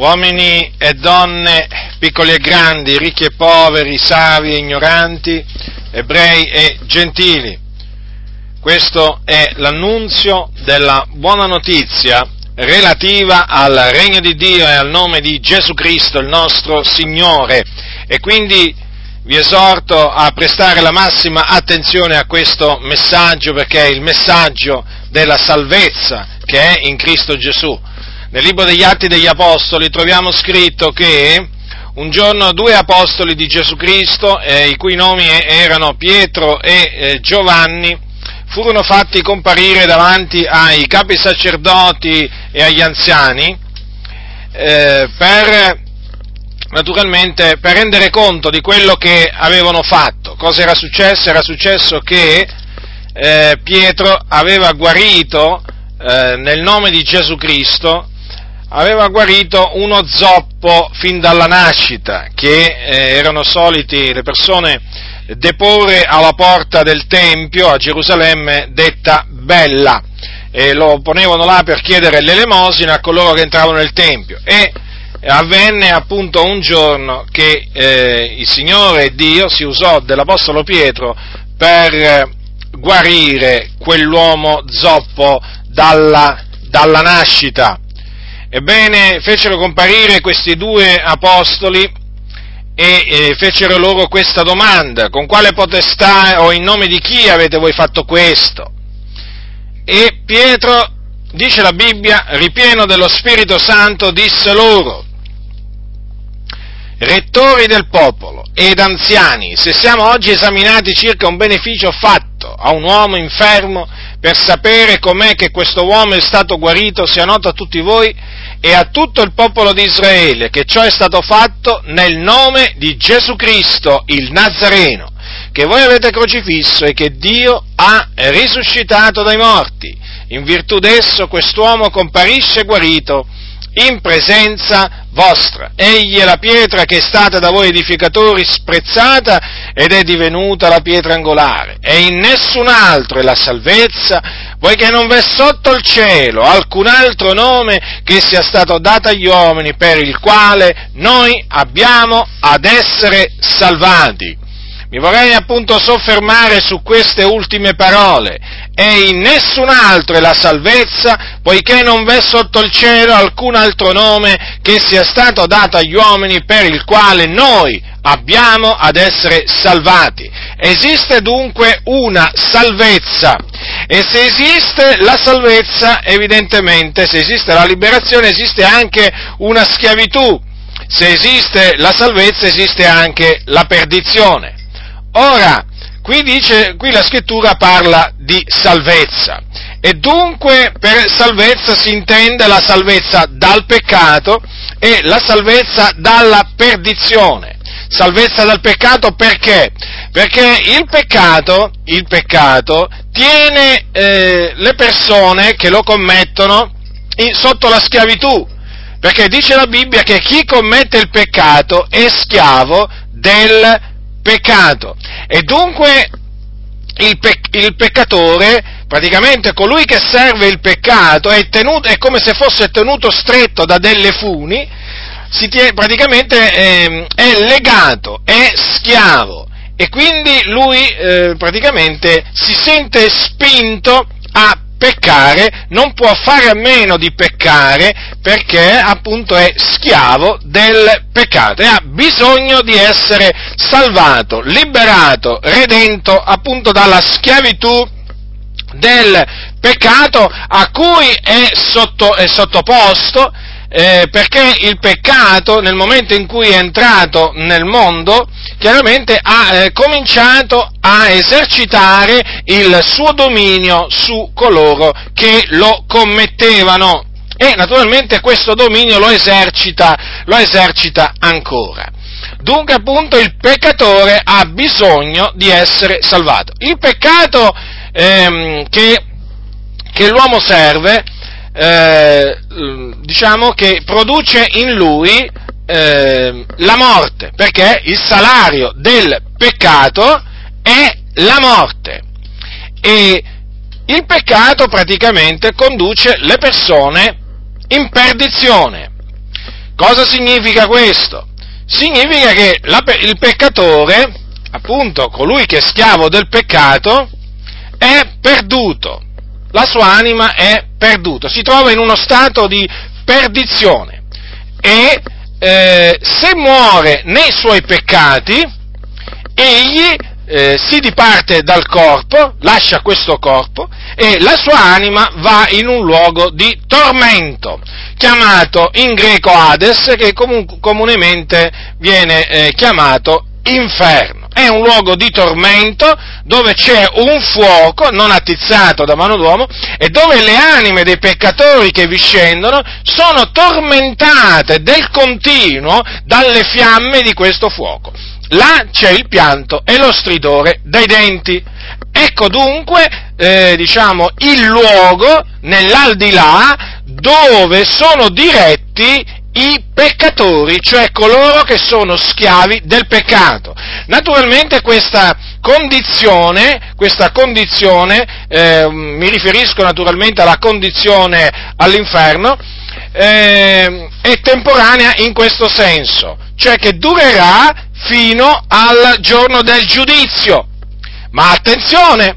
uomini e donne, piccoli e grandi, ricchi e poveri, savi e ignoranti, ebrei e gentili. Questo è l'annunzio della buona notizia relativa al regno di Dio e al nome di Gesù Cristo, il nostro Signore. E quindi vi esorto a prestare la massima attenzione a questo messaggio perché è il messaggio della salvezza che è in Cristo Gesù. Nel libro degli Atti degli Apostoli troviamo scritto che un giorno due apostoli di Gesù Cristo, eh, i cui nomi erano Pietro e eh, Giovanni, furono fatti comparire davanti ai capi sacerdoti e agli anziani eh, per naturalmente per rendere conto di quello che avevano fatto. Cosa era successo? Era successo che eh, Pietro aveva guarito eh, nel nome di Gesù Cristo aveva guarito uno zoppo fin dalla nascita che eh, erano soliti le persone deporre alla porta del Tempio a Gerusalemme detta Bella. E lo ponevano là per chiedere l'elemosina a coloro che entravano nel Tempio. E avvenne appunto un giorno che eh, il Signore Dio si usò dell'Apostolo Pietro per guarire quell'uomo zoppo dalla, dalla nascita Ebbene, fecero comparire questi due apostoli e eh, fecero loro questa domanda, con quale potestà o in nome di chi avete voi fatto questo? E Pietro, dice la Bibbia, ripieno dello Spirito Santo, disse loro, rettori del popolo ed anziani, se siamo oggi esaminati circa un beneficio fatto a un uomo infermo per sapere com'è che questo uomo è stato guarito, sia noto a tutti voi e a tutto il popolo di Israele che ciò è stato fatto nel nome di Gesù Cristo, il Nazareno, che voi avete crocifisso e che Dio ha risuscitato dai morti. In virtù d'esso quest'uomo comparisce guarito in presenza vostra. Egli è la pietra che è stata da voi edificatori sprezzata ed è divenuta la pietra angolare. E in nessun altro è la salvezza, poiché non v'è sotto il cielo alcun altro nome che sia stato dato agli uomini per il quale noi abbiamo ad essere salvati. Mi vorrei appunto soffermare su queste ultime parole. E in nessun altro è la salvezza, poiché non v'è sotto il cielo alcun altro nome che sia stato dato agli uomini per il quale noi abbiamo ad essere salvati. Esiste dunque una salvezza e se esiste la salvezza, evidentemente, se esiste la liberazione, esiste anche una schiavitù. Se esiste la salvezza, esiste anche la perdizione. Ora, qui, dice, qui la scrittura parla di salvezza e dunque per salvezza si intende la salvezza dal peccato e la salvezza dalla perdizione. Salvezza dal peccato perché? Perché il peccato, il peccato tiene eh, le persone che lo commettono in, sotto la schiavitù, perché dice la Bibbia che chi commette il peccato è schiavo del peccato. E dunque il, pe- il, peccatore, praticamente colui che serve il peccato, è, tenuto, è come se fosse tenuto stretto da delle funi, tiene, praticamente eh, è legato, è schiavo e quindi lui eh, praticamente si sente spinto a peccare, non può fare a meno di peccare perché appunto è schiavo del peccato e ha bisogno di essere salvato, liberato, redento appunto dalla schiavitù del peccato a cui è, sotto, è sottoposto eh, perché il peccato nel momento in cui è entrato nel mondo chiaramente ha eh, cominciato a esercitare il suo dominio su coloro che lo commettevano e naturalmente questo dominio lo esercita, lo esercita ancora. Dunque appunto il peccatore ha bisogno di essere salvato. Il peccato ehm, che, che l'uomo serve eh, diciamo che produce in lui eh, la morte, perché il salario del peccato è la morte. E il peccato praticamente conduce le persone in perdizione. Cosa significa questo? Significa che la, il peccatore, appunto colui che è schiavo del peccato, è perduto, la sua anima è perduta, si trova in uno stato di perdizione e eh, se muore nei suoi peccati, egli eh, si diparte dal corpo, lascia questo corpo e la sua anima va in un luogo di tormento, chiamato in greco Hades, che comun- comunemente viene eh, chiamato inferno. È un luogo di tormento dove c'è un fuoco non attizzato da mano d'uomo e dove le anime dei peccatori che vi scendono sono tormentate del continuo dalle fiamme di questo fuoco. Là c'è il pianto e lo stridore dei denti. Ecco dunque, eh, diciamo, il luogo nell'aldilà dove sono diretti i peccatori, cioè coloro che sono schiavi del peccato. Naturalmente questa condizione, questa condizione eh, mi riferisco naturalmente alla condizione all'inferno, eh, è temporanea in questo senso, cioè che durerà fino al giorno del giudizio. Ma attenzione,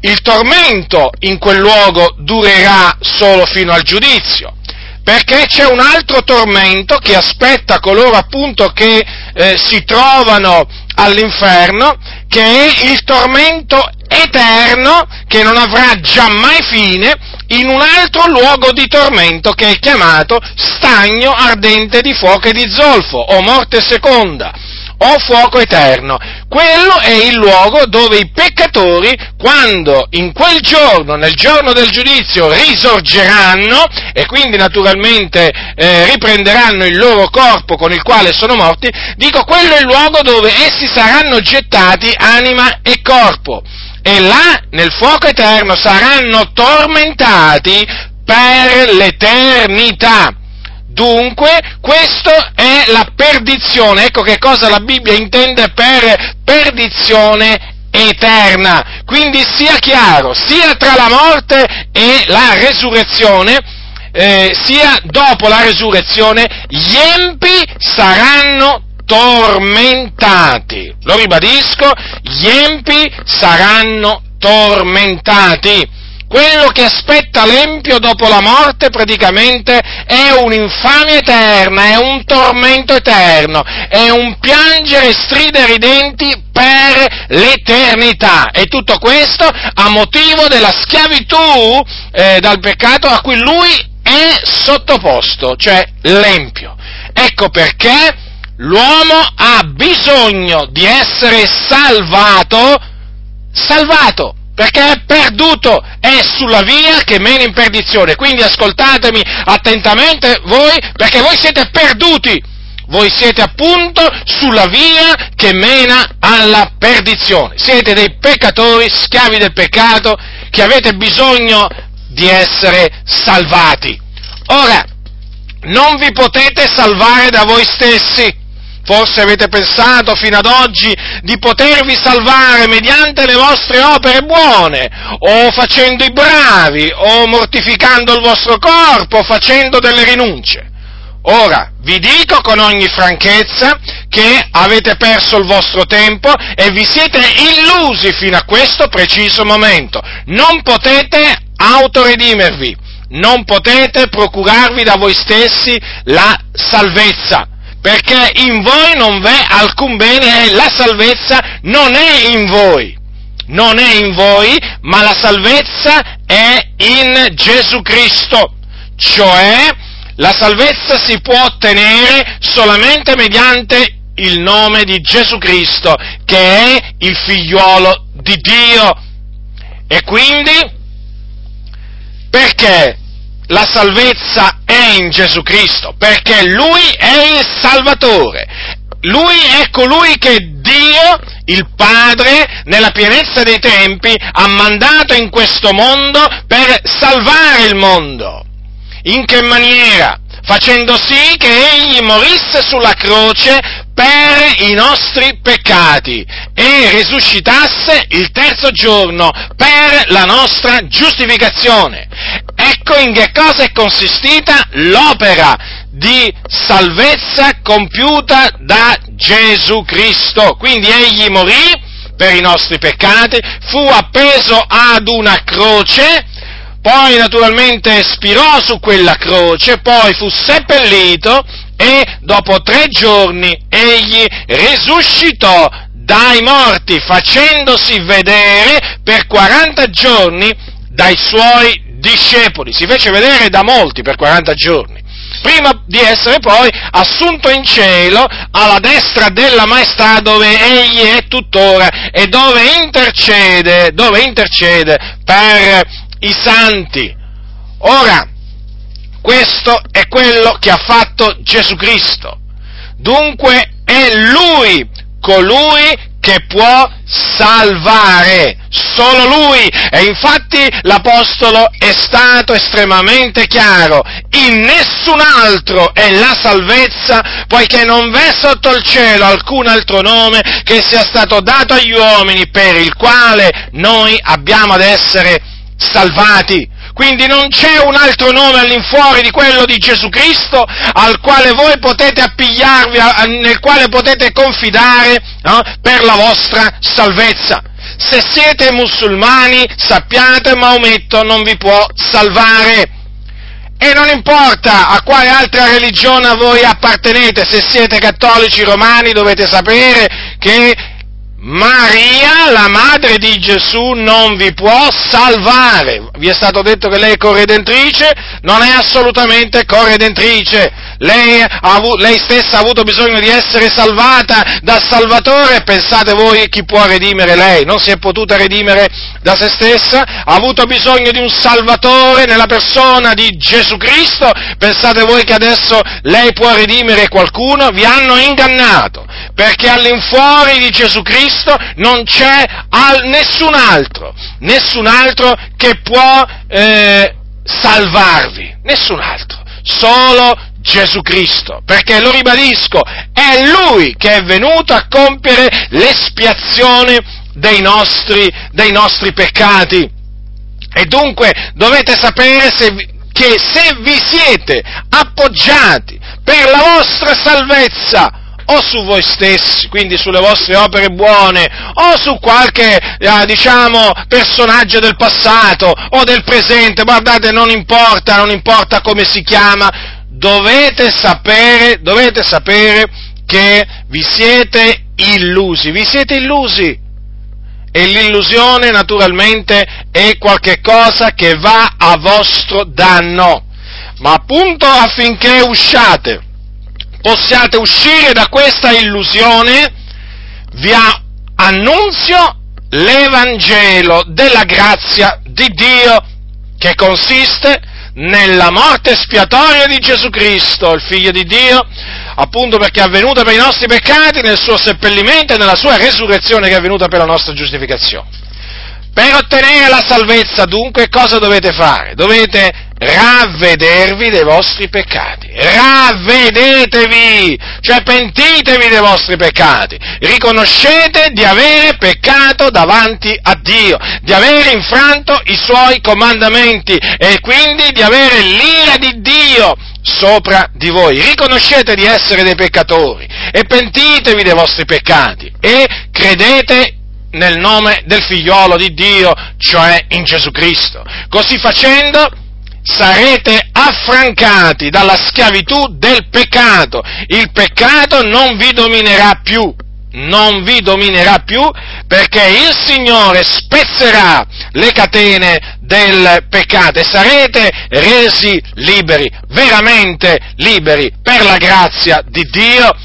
il tormento in quel luogo durerà solo fino al giudizio, perché c'è un altro tormento che aspetta coloro appunto che eh, si trovano all'inferno, che è il tormento eterno che non avrà mai fine in un altro luogo di tormento che è chiamato stagno ardente di fuoco e di zolfo o morte seconda o fuoco eterno. Quello è il luogo dove i peccatori, quando in quel giorno, nel giorno del giudizio, risorgeranno e quindi naturalmente eh, riprenderanno il loro corpo con il quale sono morti, dico quello è il luogo dove essi saranno gettati anima e corpo. E là, nel fuoco eterno, saranno tormentati per l'eternità. Dunque, questa è la perdizione. Ecco che cosa la Bibbia intende per perdizione eterna. Quindi sia chiaro, sia tra la morte e la resurrezione, eh, sia dopo la resurrezione, gli empi saranno tormentati. Lo ribadisco, gli empi saranno tormentati. Quello che aspetta l'Empio dopo la morte praticamente è un'infamia eterna, è un tormento eterno, è un piangere e stridere i denti per l'eternità. E tutto questo a motivo della schiavitù eh, dal peccato a cui lui è sottoposto, cioè l'Empio. Ecco perché l'uomo ha bisogno di essere salvato, salvato perché è perduto, è sulla via che mena in perdizione. Quindi ascoltatemi attentamente voi, perché voi siete perduti. Voi siete appunto sulla via che mena alla perdizione. Siete dei peccatori, schiavi del peccato, che avete bisogno di essere salvati. Ora, non vi potete salvare da voi stessi Forse avete pensato fino ad oggi di potervi salvare mediante le vostre opere buone, o facendo i bravi, o mortificando il vostro corpo, o facendo delle rinunce. Ora, vi dico con ogni franchezza che avete perso il vostro tempo e vi siete illusi fino a questo preciso momento. Non potete autoredimervi, non potete procurarvi da voi stessi la salvezza perché in voi non v'è alcun bene e la salvezza non è in voi. Non è in voi, ma la salvezza è in Gesù Cristo. Cioè, la salvezza si può ottenere solamente mediante il nome di Gesù Cristo, che è il figliuolo di Dio. E quindi, perché la salvezza è in Gesù Cristo, perché Lui è il Salvatore. Lui è colui che Dio, il Padre, nella pienezza dei tempi, ha mandato in questo mondo per salvare il mondo. In che maniera? Facendo sì che Egli morisse sulla croce per i nostri peccati e risuscitasse il terzo giorno per la nostra giustificazione. Ecco in che cosa è consistita l'opera di salvezza compiuta da Gesù Cristo. Quindi egli morì per i nostri peccati, fu appeso ad una croce, poi naturalmente spirò su quella croce, poi fu seppellito e dopo tre giorni egli risuscitò dai morti, facendosi vedere per 40 giorni dai suoi discepoli. Si fece vedere da molti per 40 giorni prima di essere poi assunto in cielo alla destra della maestà dove egli è tuttora e dove intercede, dove intercede per i santi. Ora, questo è quello che ha fatto Gesù Cristo. Dunque è Lui colui che può salvare, solo lui. E infatti l'Apostolo è stato estremamente chiaro, in nessun altro è la salvezza, poiché non v'è sotto il cielo alcun altro nome che sia stato dato agli uomini per il quale noi abbiamo ad essere salvati. Quindi non c'è un altro nome all'infuori di quello di Gesù Cristo al quale voi potete appigliarvi, nel quale potete confidare no? per la vostra salvezza. Se siete musulmani, sappiate Maometto non vi può salvare. E non importa a quale altra religione voi appartenete, se siete cattolici romani dovete sapere che Maria, la madre di Gesù, non vi può salvare. Vi è stato detto che lei è corredentrice? Non è assolutamente corredentrice. Lei, avuto, lei, stessa ha avuto bisogno di essere salvata dal Salvatore, pensate voi chi può redimere lei? Non si è potuta redimere da se stessa, ha avuto bisogno di un Salvatore nella persona di Gesù Cristo, pensate voi che adesso lei può redimere qualcuno? Vi hanno ingannato, perché all'infuori di Gesù Cristo non c'è nessun altro, nessun altro che può eh, salvarvi, nessun altro, solo Gesù Cristo, perché lo ribadisco, è Lui che è venuto a compiere l'espiazione dei nostri, dei nostri peccati. E dunque dovete sapere se, che se vi siete appoggiati per la vostra salvezza o su voi stessi, quindi sulle vostre opere buone, o su qualche, eh, diciamo, personaggio del passato o del presente, guardate, non importa, non importa come si chiama, dovete sapere, dovete sapere che vi siete illusi, vi siete illusi. E l'illusione naturalmente è qualcosa che va a vostro danno. Ma appunto affinché usciate, possiate uscire da questa illusione, vi annunzio l'Evangelo della grazia di Dio che consiste nella morte espiatoria di Gesù Cristo, il Figlio di Dio, appunto perché è avvenuta per i nostri peccati, nel suo seppellimento e nella sua resurrezione che è avvenuta per la nostra giustificazione. Per ottenere la salvezza dunque cosa dovete fare? Dovete ravvedervi dei vostri peccati. Ravvedetevi, cioè pentitevi dei vostri peccati. Riconoscete di avere peccato davanti a Dio, di avere infranto i suoi comandamenti e quindi di avere l'ira di Dio sopra di voi. Riconoscete di essere dei peccatori e pentitevi dei vostri peccati e credete nel nome del figliolo di Dio, cioè in Gesù Cristo. Così facendo sarete affrancati dalla schiavitù del peccato. Il peccato non vi dominerà più. Non vi dominerà più perché il Signore spezzerà le catene del peccato e sarete resi liberi, veramente liberi per la grazia di Dio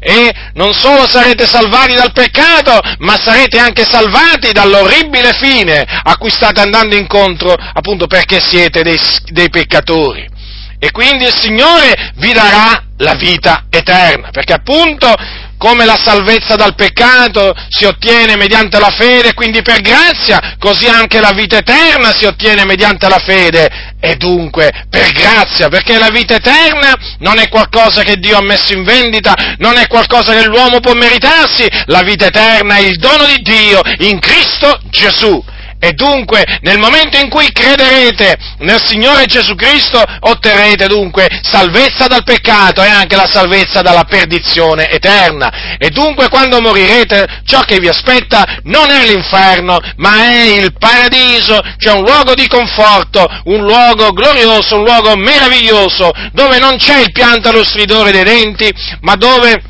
e non solo sarete salvati dal peccato, ma sarete anche salvati dall'orribile fine a cui state andando incontro appunto perché siete dei, dei peccatori. E quindi il Signore vi darà la vita eterna, perché appunto come la salvezza dal peccato si ottiene mediante la fede, quindi per grazia, così anche la vita eterna si ottiene mediante la fede e dunque per grazia, perché la vita eterna non è qualcosa che Dio ha messo in vendita, non è qualcosa che l'uomo può meritarsi, la vita eterna è il dono di Dio in Cristo Gesù. E dunque, nel momento in cui crederete nel Signore Gesù Cristo, otterrete dunque salvezza dal peccato e anche la salvezza dalla perdizione eterna. E dunque, quando morirete, ciò che vi aspetta non è l'inferno, ma è il paradiso, cioè un luogo di conforto, un luogo glorioso, un luogo meraviglioso, dove non c'è il pianto allo stridore dei denti, ma dove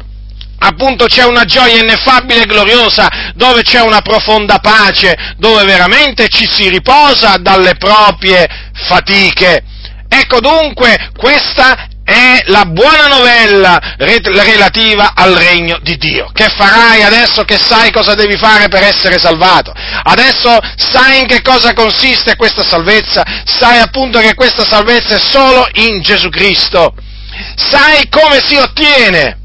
appunto c'è una gioia ineffabile e gloriosa, dove c'è una profonda pace, dove veramente ci si riposa dalle proprie fatiche. Ecco dunque, questa è la buona novella relativa al regno di Dio. Che farai adesso che sai cosa devi fare per essere salvato? Adesso sai in che cosa consiste questa salvezza? Sai appunto che questa salvezza è solo in Gesù Cristo. Sai come si ottiene?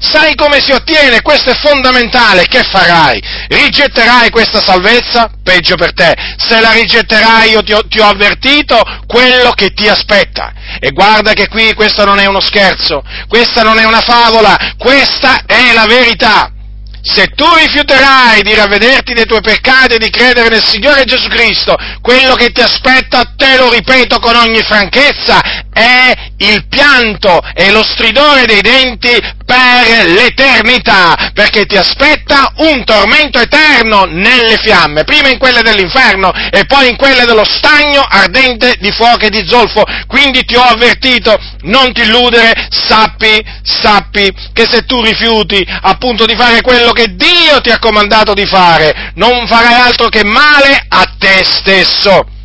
Sai come si ottiene? Questo è fondamentale. Che farai? Rigetterai questa salvezza? Peggio per te. Se la rigetterai, io ti ho, ti ho, avvertito quello che ti aspetta. E guarda che qui questo non è uno scherzo, questa non è una favola, questa è la verità. Se tu rifiuterai di ravvederti dei tuoi peccati e di credere nel Signore Gesù Cristo, quello che ti aspetta, te lo ripeto con ogni franchezza, è il pianto e lo stridore dei denti per l'eternità, perché ti aspetta un tormento eterno nelle fiamme, prima in quelle dell'inferno e poi in quelle dello stagno ardente di fuoco e di zolfo. Quindi ti ho avvertito, non ti illudere, sappi, sappi che se tu rifiuti appunto di fare quello che Dio ti ha comandato di fare, non farai altro che male a te stesso.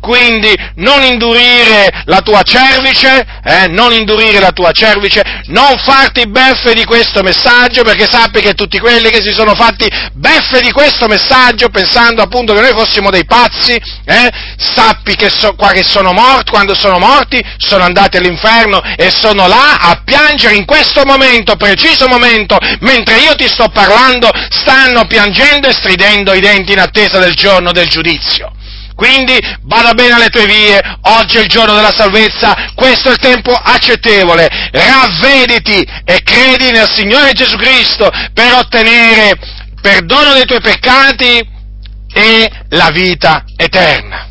Quindi non indurire la tua cervice, eh, non indurire la tua cervice, non farti beffe di questo messaggio, perché sappi che tutti quelli che si sono fatti beffe di questo messaggio, pensando appunto che noi fossimo dei pazzi, eh, sappi che, so, che sono morti, quando sono morti, sono andati all'inferno e sono là a piangere in questo momento, preciso momento, mentre io ti sto parlando, stanno piangendo e stridendo i denti in attesa del giorno del giudizio. Quindi vada bene alle tue vie, oggi è il giorno della salvezza, questo è il tempo accettevole, ravvediti e credi nel Signore Gesù Cristo per ottenere perdono dei tuoi peccati e la vita eterna.